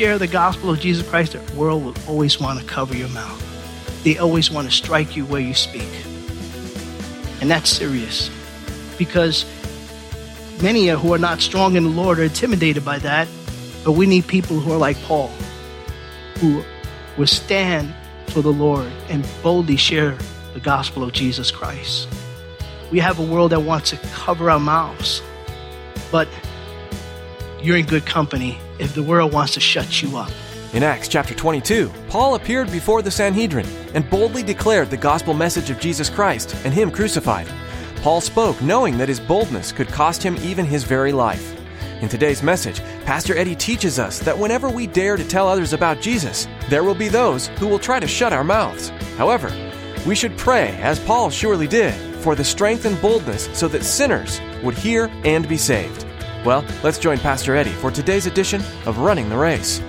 Share the gospel of Jesus Christ, the world will always want to cover your mouth. They always want to strike you where you speak. And that's serious because many who are not strong in the Lord are intimidated by that. But we need people who are like Paul, who will stand for the Lord and boldly share the gospel of Jesus Christ. We have a world that wants to cover our mouths, but you're in good company if the world wants to shut you up. In Acts chapter 22, Paul appeared before the Sanhedrin and boldly declared the gospel message of Jesus Christ and Him crucified. Paul spoke knowing that his boldness could cost him even his very life. In today's message, Pastor Eddie teaches us that whenever we dare to tell others about Jesus, there will be those who will try to shut our mouths. However, we should pray, as Paul surely did, for the strength and boldness so that sinners would hear and be saved. Well, let's join Pastor Eddie for today's edition of Running the Race.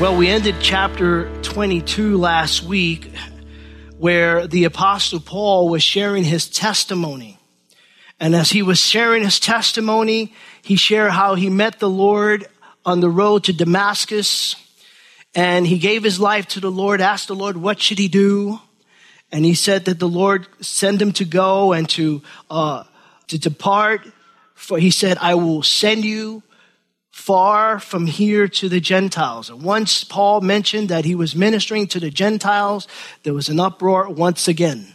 Well, we ended chapter 22 last week where the Apostle Paul was sharing his testimony. And as he was sharing his testimony, he shared how he met the Lord on the road to Damascus. And he gave his life to the Lord, asked the Lord, what should he do? And he said that the Lord send him to go and to, uh, to depart. For he said, I will send you far from here to the Gentiles. And once Paul mentioned that he was ministering to the Gentiles, there was an uproar once again.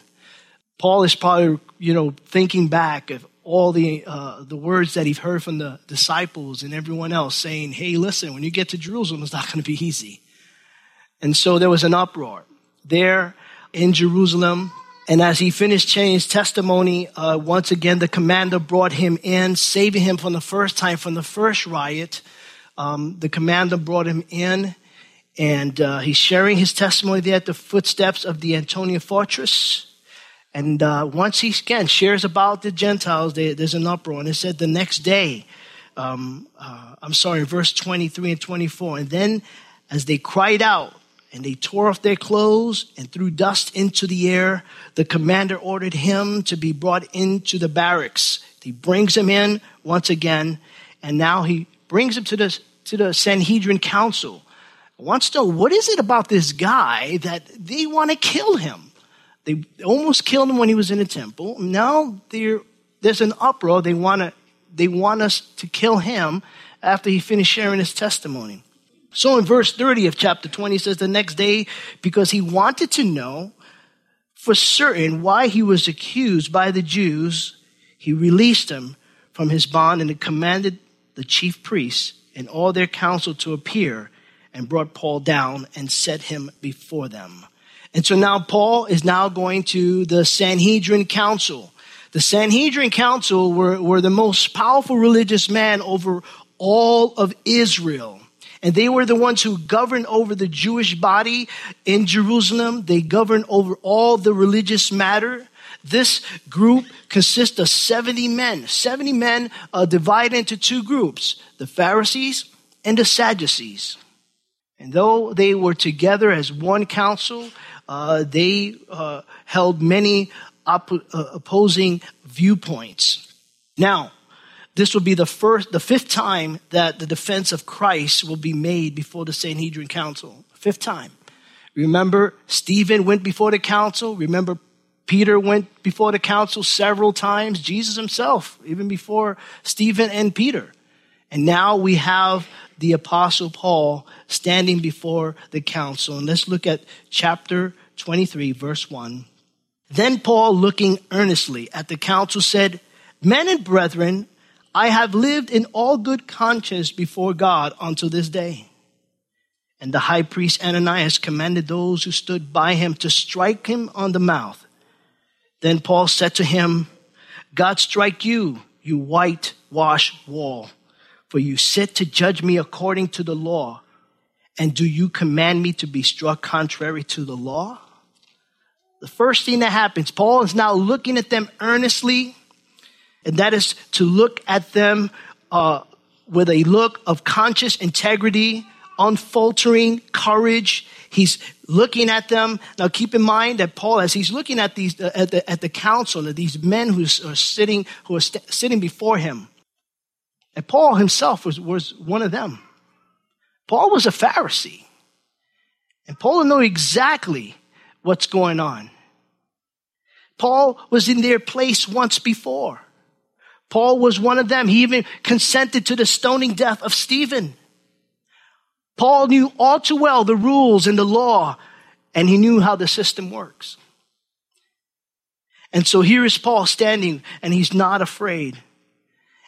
Paul is probably, you know, thinking back of all the uh, the words that he's heard from the disciples and everyone else saying, "Hey, listen, when you get to Jerusalem, it's not going to be easy." And so there was an uproar there in Jerusalem. And as he finished sharing his testimony, uh, once again, the commander brought him in, saving him from the first time, from the first riot. Um, the commander brought him in, and uh, he's sharing his testimony there at the footsteps of the Antonia fortress. And uh, once he again shares about the Gentiles, they, there's an uproar. And it said the next day, um, uh, I'm sorry, verse 23 and 24. And then as they cried out, and they tore off their clothes and threw dust into the air. The commander ordered him to be brought into the barracks. He brings him in once again, and now he brings him to the, to the Sanhedrin council. Wants to know what is it about this guy that they want to kill him? They almost killed him when he was in the temple. Now there's an uproar. They want to, they want us to kill him after he finished sharing his testimony. So in verse 30 of chapter 20 says the next day, because he wanted to know for certain why he was accused by the Jews, he released him from his bond and commanded the chief priests and all their council to appear and brought Paul down and set him before them. And so now Paul is now going to the Sanhedrin council. The Sanhedrin council were, were the most powerful religious man over all of Israel. And they were the ones who governed over the Jewish body in Jerusalem. They governed over all the religious matter. This group consists of 70 men. 70 men uh, divided into two groups the Pharisees and the Sadducees. And though they were together as one council, they uh, held many op- uh, opposing viewpoints. Now, this will be the first, the fifth time that the defense of Christ will be made before the Sanhedrin Council. Fifth time. Remember, Stephen went before the council. Remember, Peter went before the council several times. Jesus himself, even before Stephen and Peter. And now we have the apostle Paul standing before the council. And let's look at chapter 23, verse 1. Then Paul, looking earnestly at the council, said, Men and brethren, I have lived in all good conscience before God until this day. And the high priest Ananias commanded those who stood by him to strike him on the mouth. Then Paul said to him, God strike you, you whitewashed wall, for you sit to judge me according to the law. And do you command me to be struck contrary to the law? The first thing that happens, Paul is now looking at them earnestly, and that is to look at them uh, with a look of conscious integrity, unfaltering courage. He's looking at them. Now, keep in mind that Paul, as he's looking at these uh, at the, at the council, at these men who are sitting who are st- sitting before him, and Paul himself was was one of them. Paul was a Pharisee. And Paul knew exactly what's going on. Paul was in their place once before. Paul was one of them. He even consented to the stoning death of Stephen. Paul knew all too well the rules and the law, and he knew how the system works. And so here is Paul standing, and he's not afraid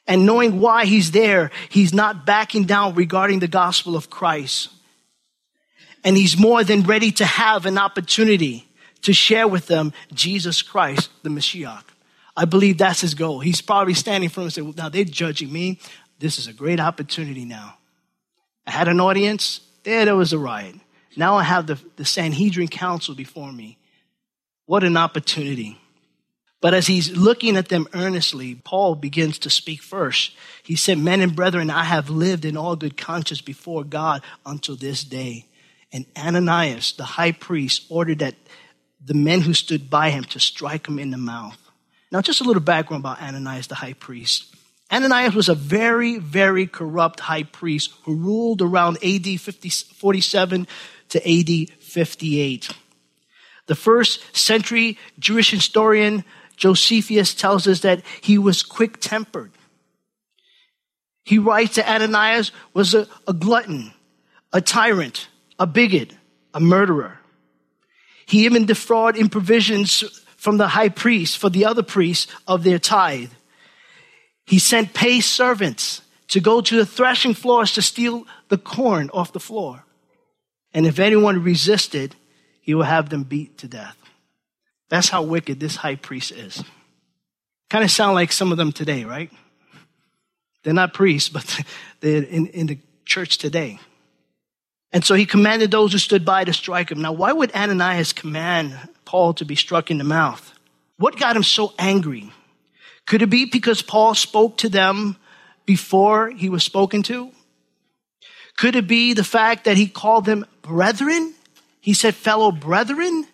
and knowing why he's there, he's not backing down regarding the gospel of Christ. And he's more than ready to have an opportunity to share with them Jesus Christ, the Messiah. I believe that's his goal. He's probably standing from and saying, well, now they're judging me. This is a great opportunity now. I had an audience. There, there was a riot. Now I have the, the Sanhedrin Council before me. What an opportunity. But as he's looking at them earnestly, Paul begins to speak first. He said, Men and brethren, I have lived in all good conscience before God until this day. And Ananias, the high priest, ordered that the men who stood by him to strike him in the mouth. Now, just a little background about Ananias, the high priest. Ananias was a very, very corrupt high priest who ruled around AD 50, 47 to AD 58. The first century Jewish historian Josephus tells us that he was quick tempered. He writes that Ananias was a, a glutton, a tyrant, a bigot, a murderer. He even defrauded in provisions from the high priest for the other priests of their tithe. He sent paid servants to go to the threshing floors to steal the corn off the floor. And if anyone resisted, he will have them beat to death. That's how wicked this high priest is. Kind of sound like some of them today, right? They're not priests, but they're in, in the church today. And so he commanded those who stood by to strike him. Now, why would Ananias command Paul to be struck in the mouth? What got him so angry? Could it be because Paul spoke to them before he was spoken to? Could it be the fact that he called them brethren? He said fellow brethren?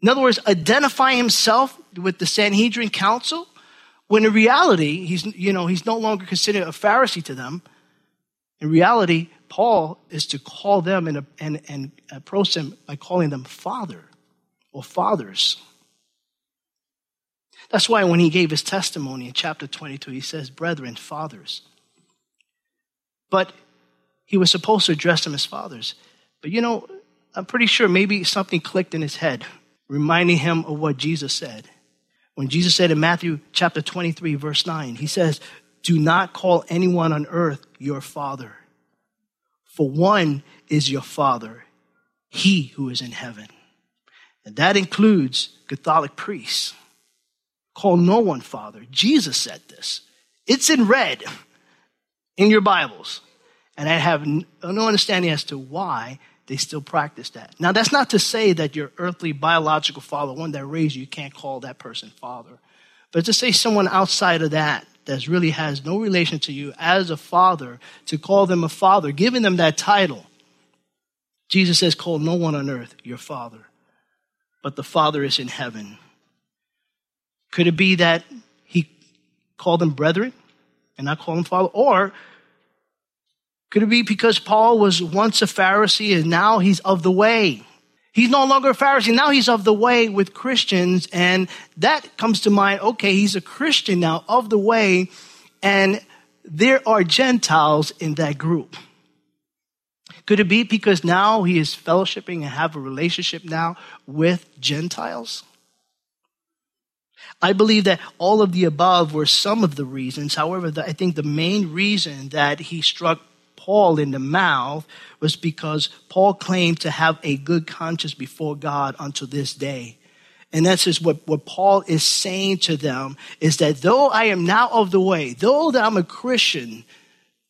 In other words, identify himself with the Sanhedrin council when in reality, he's, you know, he's no longer considered a Pharisee to them. In reality, Paul is to call them and, and, and approach them by calling them father or fathers. That's why when he gave his testimony in chapter 22, he says, brethren, fathers. But he was supposed to address them as fathers. But you know, I'm pretty sure maybe something clicked in his head reminding him of what Jesus said. When Jesus said in Matthew chapter 23, verse 9, he says, Do not call anyone on earth your father, for one is your father, he who is in heaven. And that includes Catholic priests. Call no one father. Jesus said this. It's in red in your Bibles. And I have no understanding as to why they still practice that. Now, that's not to say that your earthly biological father, one that raised you, you can't call that person father. But to say someone outside of that, that really has no relation to you as a father, to call them a father, giving them that title. Jesus says, Call no one on earth your father, but the Father is in heaven. Could it be that he called them brethren and not call them father? Or could it be because Paul was once a Pharisee and now he's of the way? He's no longer a Pharisee. Now he's of the way with Christians. And that comes to mind. Okay, he's a Christian now of the way. And there are Gentiles in that group. Could it be because now he is fellowshipping and have a relationship now with Gentiles? I believe that all of the above were some of the reasons. However, I think the main reason that he struck Paul in the mouth was because Paul claimed to have a good conscience before God unto this day. And that's just what, what Paul is saying to them is that though I am now of the way, though that I'm a Christian,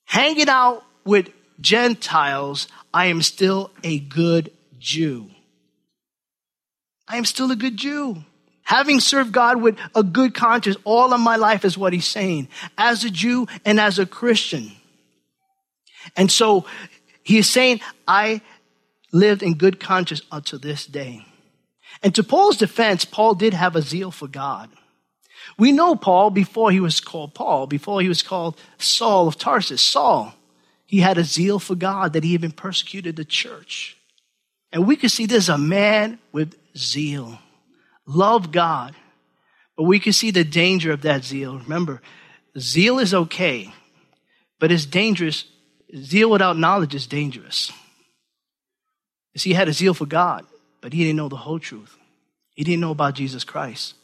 hanging out with Gentiles, I am still a good Jew. I am still a good Jew. Having served God with a good conscience all of my life is what he's saying. As a Jew and as a Christian. And so he is saying, I lived in good conscience unto this day. And to Paul's defense, Paul did have a zeal for God. We know Paul before he was called Paul, before he was called Saul of Tarsus. Saul, he had a zeal for God that he even persecuted the church. And we can see this a man with zeal. Love God. But we can see the danger of that zeal. Remember, zeal is okay, but it's dangerous. Zeal without knowledge is dangerous. See, he had a zeal for God but he didn't know the whole truth. He didn't know about Jesus Christ.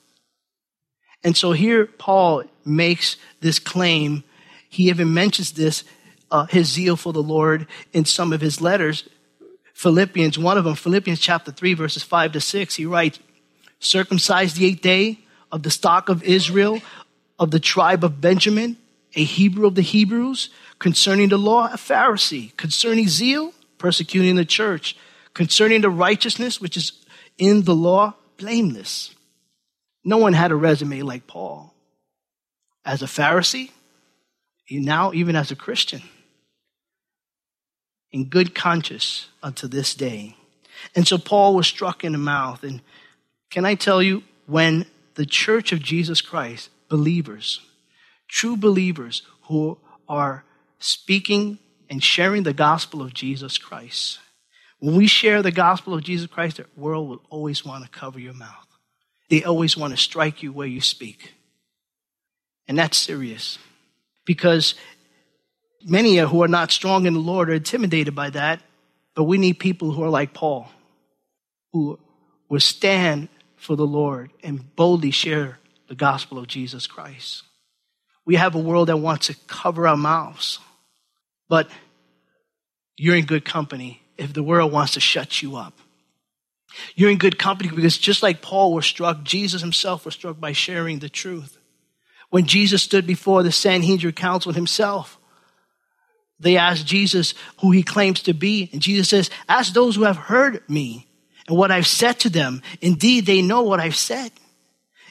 And so here Paul makes this claim. He even mentions this, uh, his zeal for the Lord in some of his letters. Philippians, one of them, Philippians chapter 3, verses 5 to 6, he writes, circumcised the eighth day of the stock of Israel, of the tribe of Benjamin, a Hebrew of the Hebrews, concerning the law, a Pharisee, concerning zeal, persecuting the church, concerning the righteousness which is in the law, blameless. No one had a resume like Paul. As a Pharisee, now even as a Christian, in good conscience unto this day. And so Paul was struck in the mouth. And can I tell you, when the church of Jesus Christ, believers, true believers who are speaking and sharing the gospel of Jesus Christ, when we share the gospel of Jesus Christ, the world will always want to cover your mouth. They always want to strike you where you speak. And that's serious because many who are not strong in the Lord are intimidated by that. But we need people who are like Paul, who will stand for the Lord and boldly share the gospel of Jesus Christ. We have a world that wants to cover our mouths, but you're in good company if the world wants to shut you up. You're in good company because just like Paul was struck, Jesus himself was struck by sharing the truth. When Jesus stood before the Sanhedrin council himself, they asked Jesus who he claims to be, and Jesus says, Ask those who have heard me and what I've said to them. Indeed, they know what I've said.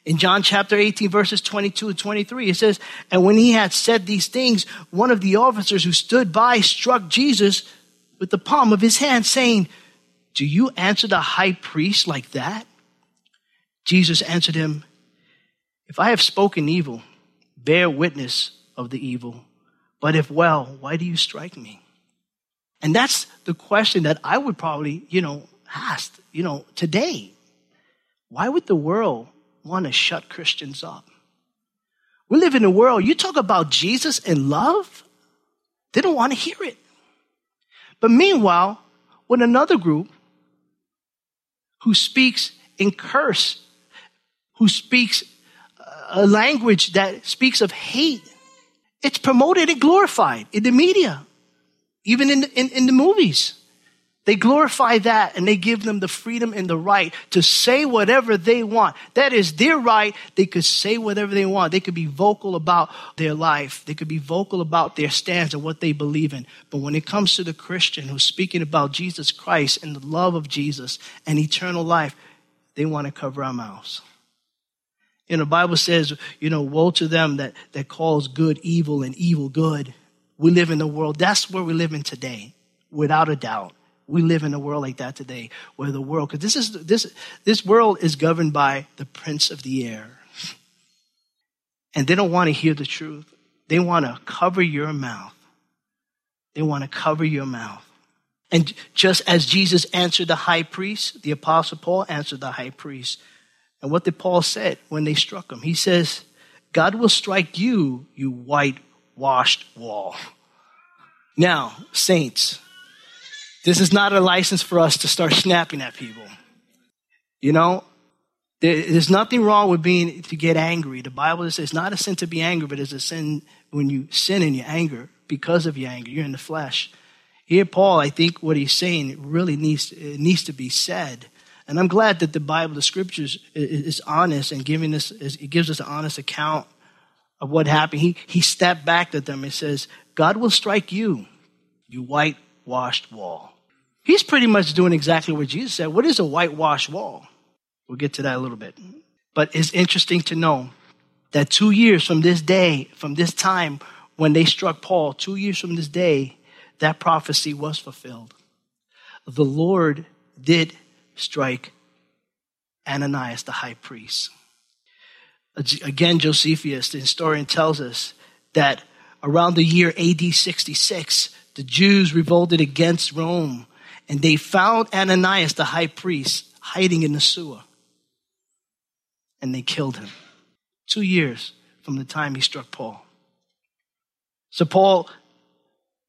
In John chapter 18, verses 22 and 23, it says, And when he had said these things, one of the officers who stood by struck Jesus with the palm of his hand, saying, Do you answer the high priest like that? Jesus answered him, If I have spoken evil, bear witness of the evil. But if well, why do you strike me? And that's the question that I would probably, you know, ask, you know, today. Why would the world want to shut Christians up? We live in a world, you talk about Jesus and love, they don't want to hear it. But meanwhile, when another group who speaks in curse, who speaks a language that speaks of hate, it's promoted and glorified in the media, even in in, in the movies. They glorify that and they give them the freedom and the right to say whatever they want. That is their right. They could say whatever they want. They could be vocal about their life. They could be vocal about their stance and what they believe in. But when it comes to the Christian who's speaking about Jesus Christ and the love of Jesus and eternal life, they want to cover our mouths. You know, the Bible says, you know, woe to them that, that calls good evil and evil good. We live in the world. That's where we live in today, without a doubt. We live in a world like that today, where the world, because this is this this world is governed by the prince of the air, and they don't want to hear the truth. They want to cover your mouth. They want to cover your mouth. And just as Jesus answered the high priest, the apostle Paul answered the high priest. And what did Paul said when they struck him? He says, God will strike you, you whitewashed wall. Now, saints, this is not a license for us to start snapping at people. You know, There's nothing wrong with being to get angry. The Bible says it's not a sin to be angry, but it's a sin when you sin in your anger because of your anger. You're in the flesh. Here, Paul, I think what he's saying really needs it needs to be said, and I'm glad that the Bible, the Scriptures, is honest and giving us it gives us an honest account of what happened. He he stepped back at them and says, "God will strike you, you whitewashed wall." He's pretty much doing exactly what Jesus said. What is a whitewashed wall? We'll get to that a little bit. But it's interesting to know that two years from this day, from this time when they struck Paul, two years from this day, that prophecy was fulfilled. The Lord did strike Ananias, the high priest. Again, Josephus, the historian, tells us that around the year AD 66, the Jews revolted against Rome and they found Ananias, the high priest, hiding in the sewer and they killed him. Two years from the time he struck Paul. So Paul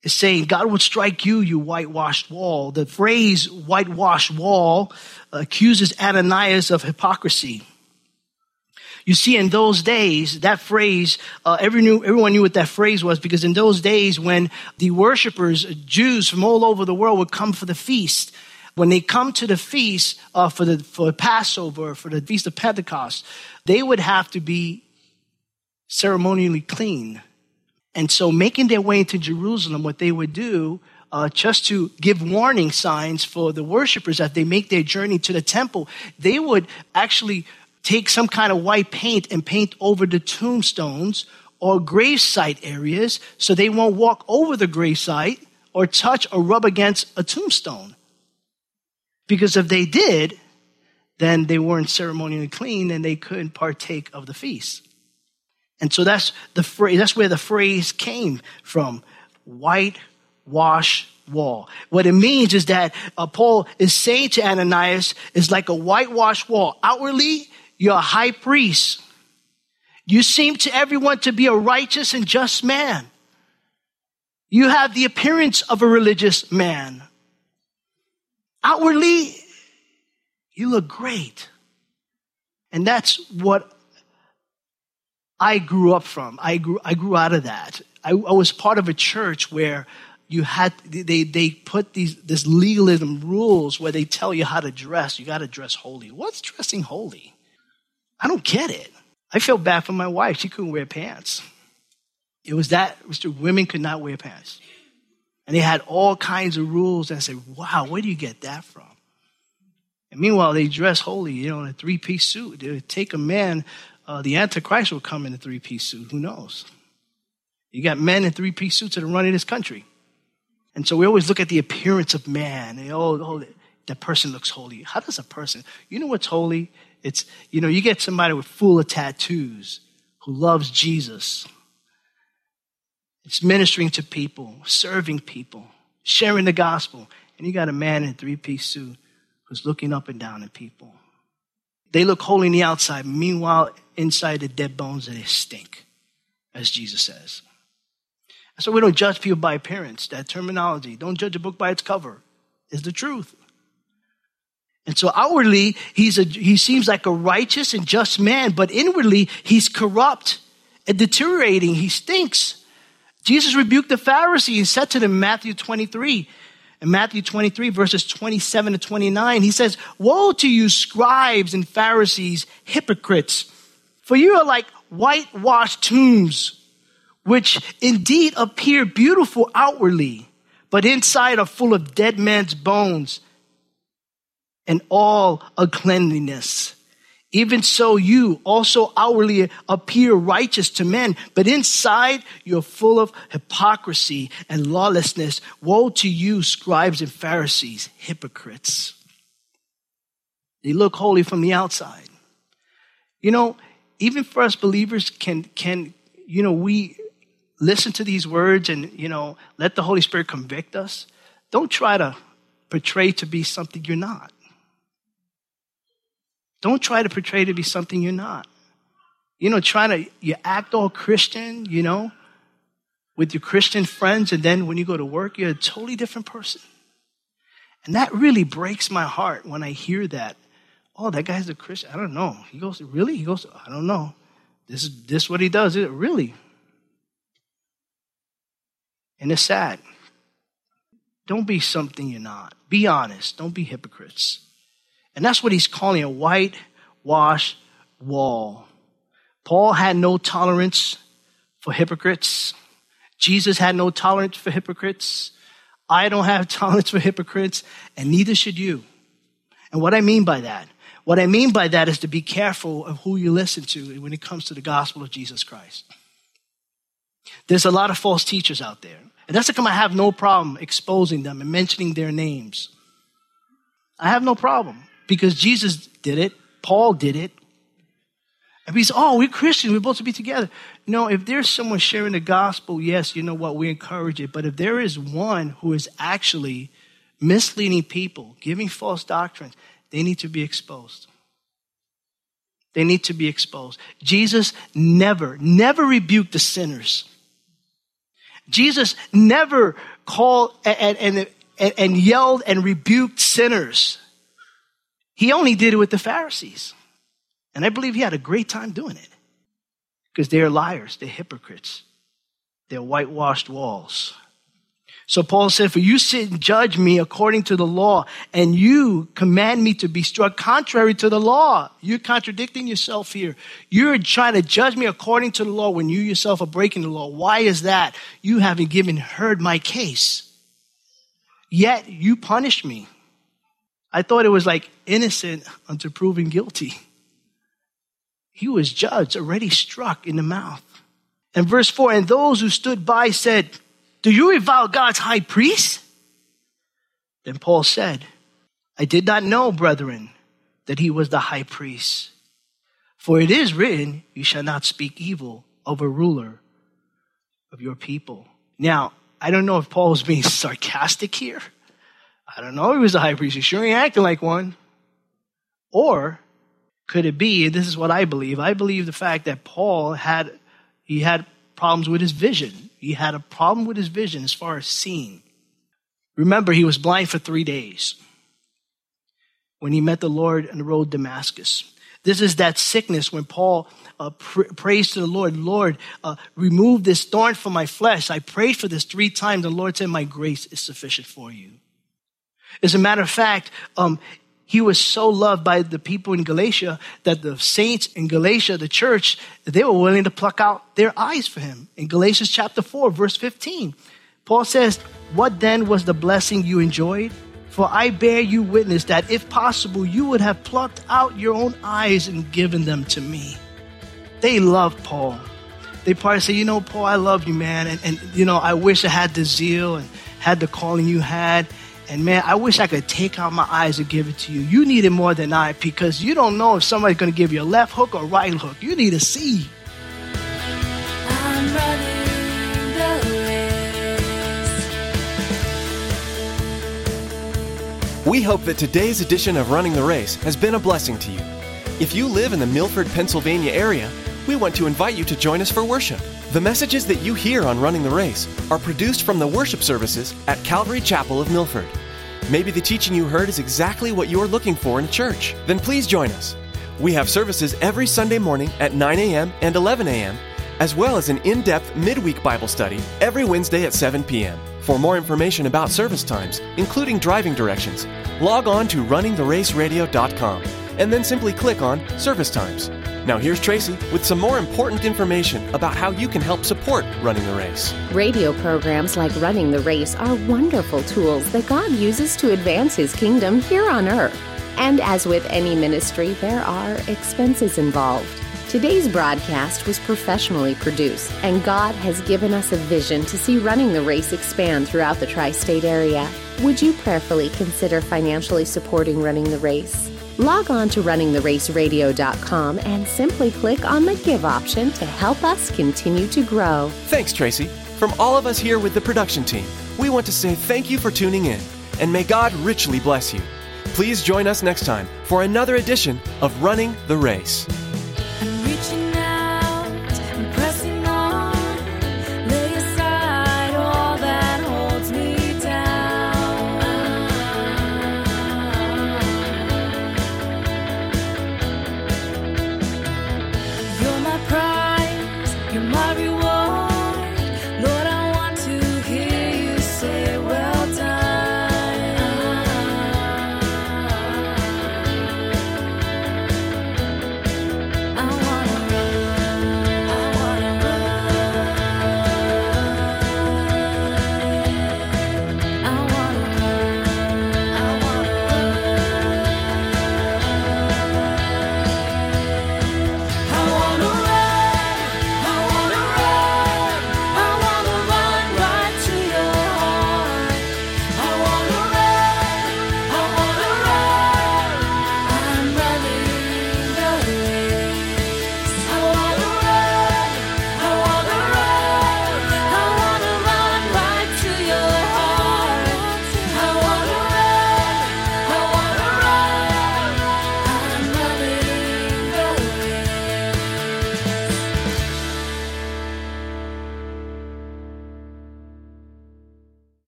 is saying, God would strike you, you whitewashed wall. The phrase whitewashed wall accuses Ananias of hypocrisy. You see, in those days, that phrase, uh, every knew, everyone knew what that phrase was because in those days when the worshippers, Jews from all over the world would come for the feast, when they come to the feast uh, for the for Passover, for the feast of Pentecost, they would have to be ceremonially clean. And so, making their way into Jerusalem, what they would do, uh, just to give warning signs for the worshippers as they make their journey to the temple, they would actually take some kind of white paint and paint over the tombstones or gravesite areas so they won't walk over the gravesite or touch or rub against a tombstone. Because if they did, then they weren't ceremonially clean and they couldn't partake of the feast. And so that's the phrase, that's where the phrase came from. Whitewash wall. What it means is that uh, Paul is saying to Ananias is like a whitewash wall. Outwardly, you're a high priest. You seem to everyone to be a righteous and just man. You have the appearance of a religious man. Outwardly, you look great. And that's what I grew up from. I grew, I grew out of that. I, I was part of a church where you had, they, they put these, this legalism rules where they tell you how to dress. You got to dress holy. What's dressing holy? I don't get it. I feel bad for my wife. She couldn't wear pants. It was that, women could not wear pants. And they had all kinds of rules. And I said, wow, where do you get that from? And meanwhile, they dress holy, you know, in a three piece suit. They would take a man, uh, the Antichrist will come in a three piece suit. Who knows? You got men in three piece suits that are running this country. And so we always look at the appearance of man. And, oh, oh, that person looks holy. How does a person, you know what's holy? It's, you know, you get somebody with full of tattoos who loves Jesus it's ministering to people, serving people, sharing the gospel. And you got a man in a three piece suit who's looking up and down at people. They look holy on the outside. Meanwhile, inside the dead bones, they stink, as Jesus says. So we don't judge people by appearance. That terminology, don't judge a book by its cover, is the truth. And so outwardly, he's a, he seems like a righteous and just man, but inwardly, he's corrupt and deteriorating. He stinks. Jesus rebuked the Pharisees and said to them Matthew 23, in Matthew 23, verses 27 to 29, he says, Woe to you, scribes and Pharisees, hypocrites, for you are like whitewashed tombs, which indeed appear beautiful outwardly, but inside are full of dead men's bones and all uncleanliness. Even so, you also outwardly appear righteous to men, but inside you're full of hypocrisy and lawlessness. Woe to you, scribes and Pharisees, hypocrites. They look holy from the outside. You know, even for us believers, can, can, you know, we listen to these words and, you know, let the Holy Spirit convict us. Don't try to portray to be something you're not. Don't try to portray to be something you're not. You know, trying to, you act all Christian, you know, with your Christian friends, and then when you go to work, you're a totally different person. And that really breaks my heart when I hear that Oh, that guy's a Christian. I don't know. He goes, really? He goes, I don't know. This is this what he does. Is it really? And it's sad. Don't be something you're not. Be honest. Don't be hypocrites. And that's what he's calling a whitewash wall. Paul had no tolerance for hypocrites. Jesus had no tolerance for hypocrites. I don't have tolerance for hypocrites, and neither should you. And what I mean by that, what I mean by that is to be careful of who you listen to when it comes to the gospel of Jesus Christ. There's a lot of false teachers out there. And that's come I have no problem exposing them and mentioning their names. I have no problem because Jesus did it, Paul did it. And we say, oh, we're Christians, we're supposed to be together. No, if there's someone sharing the gospel, yes, you know what, we encourage it. But if there is one who is actually misleading people, giving false doctrines, they need to be exposed. They need to be exposed. Jesus never, never rebuked the sinners. Jesus never called and, and, and, and yelled and rebuked sinners. He only did it with the Pharisees. And I believe he had a great time doing it because they're liars, they're hypocrites, they're whitewashed walls. So Paul said, For you sit and judge me according to the law, and you command me to be struck contrary to the law. You're contradicting yourself here. You're trying to judge me according to the law when you yourself are breaking the law. Why is that? You haven't given heard my case. Yet you punish me. I thought it was like innocent unto proven guilty. He was judged, already struck in the mouth. And verse 4 And those who stood by said, Do you revile God's high priest? Then Paul said, I did not know, brethren, that he was the high priest. For it is written, You shall not speak evil of a ruler of your people. Now, I don't know if Paul was being sarcastic here. I don't know he was a high priest. He sure ain't acting like one. Or could it be, and this is what I believe, I believe the fact that Paul had, he had problems with his vision. He had a problem with his vision as far as seeing. Remember, he was blind for three days when he met the Lord on the road Damascus. This is that sickness when Paul uh, pr- prays to the Lord, Lord, uh, remove this thorn from my flesh. I prayed for this three times. The Lord said, My grace is sufficient for you. As a matter of fact, um, he was so loved by the people in Galatia that the saints in Galatia, the church, they were willing to pluck out their eyes for him. In Galatians chapter 4, verse 15, Paul says, What then was the blessing you enjoyed? For I bear you witness that if possible, you would have plucked out your own eyes and given them to me. They loved Paul. They probably say, You know, Paul, I love you, man. And, and you know, I wish I had the zeal and had the calling you had. And man, I wish I could take out my eyes and give it to you. You need it more than I because you don't know if somebody's going to give you a left hook or right hook. You need to see. We hope that today's edition of Running the Race has been a blessing to you. If you live in the Milford, Pennsylvania area, we want to invite you to join us for worship. The messages that you hear on Running the Race are produced from the worship services at Calvary Chapel of Milford. Maybe the teaching you heard is exactly what you're looking for in church. Then please join us. We have services every Sunday morning at 9 a.m. and 11 a.m., as well as an in depth midweek Bible study every Wednesday at 7 p.m. For more information about service times, including driving directions, log on to runningtheraceradio.com and then simply click on Service Times. Now, here's Tracy with some more important information about how you can help support Running the Race. Radio programs like Running the Race are wonderful tools that God uses to advance His kingdom here on earth. And as with any ministry, there are expenses involved. Today's broadcast was professionally produced, and God has given us a vision to see Running the Race expand throughout the tri state area. Would you prayerfully consider financially supporting Running the Race? Log on to runningtheraceradio.com and simply click on the Give option to help us continue to grow. Thanks, Tracy. From all of us here with the production team, we want to say thank you for tuning in, and may God richly bless you. Please join us next time for another edition of Running the Race.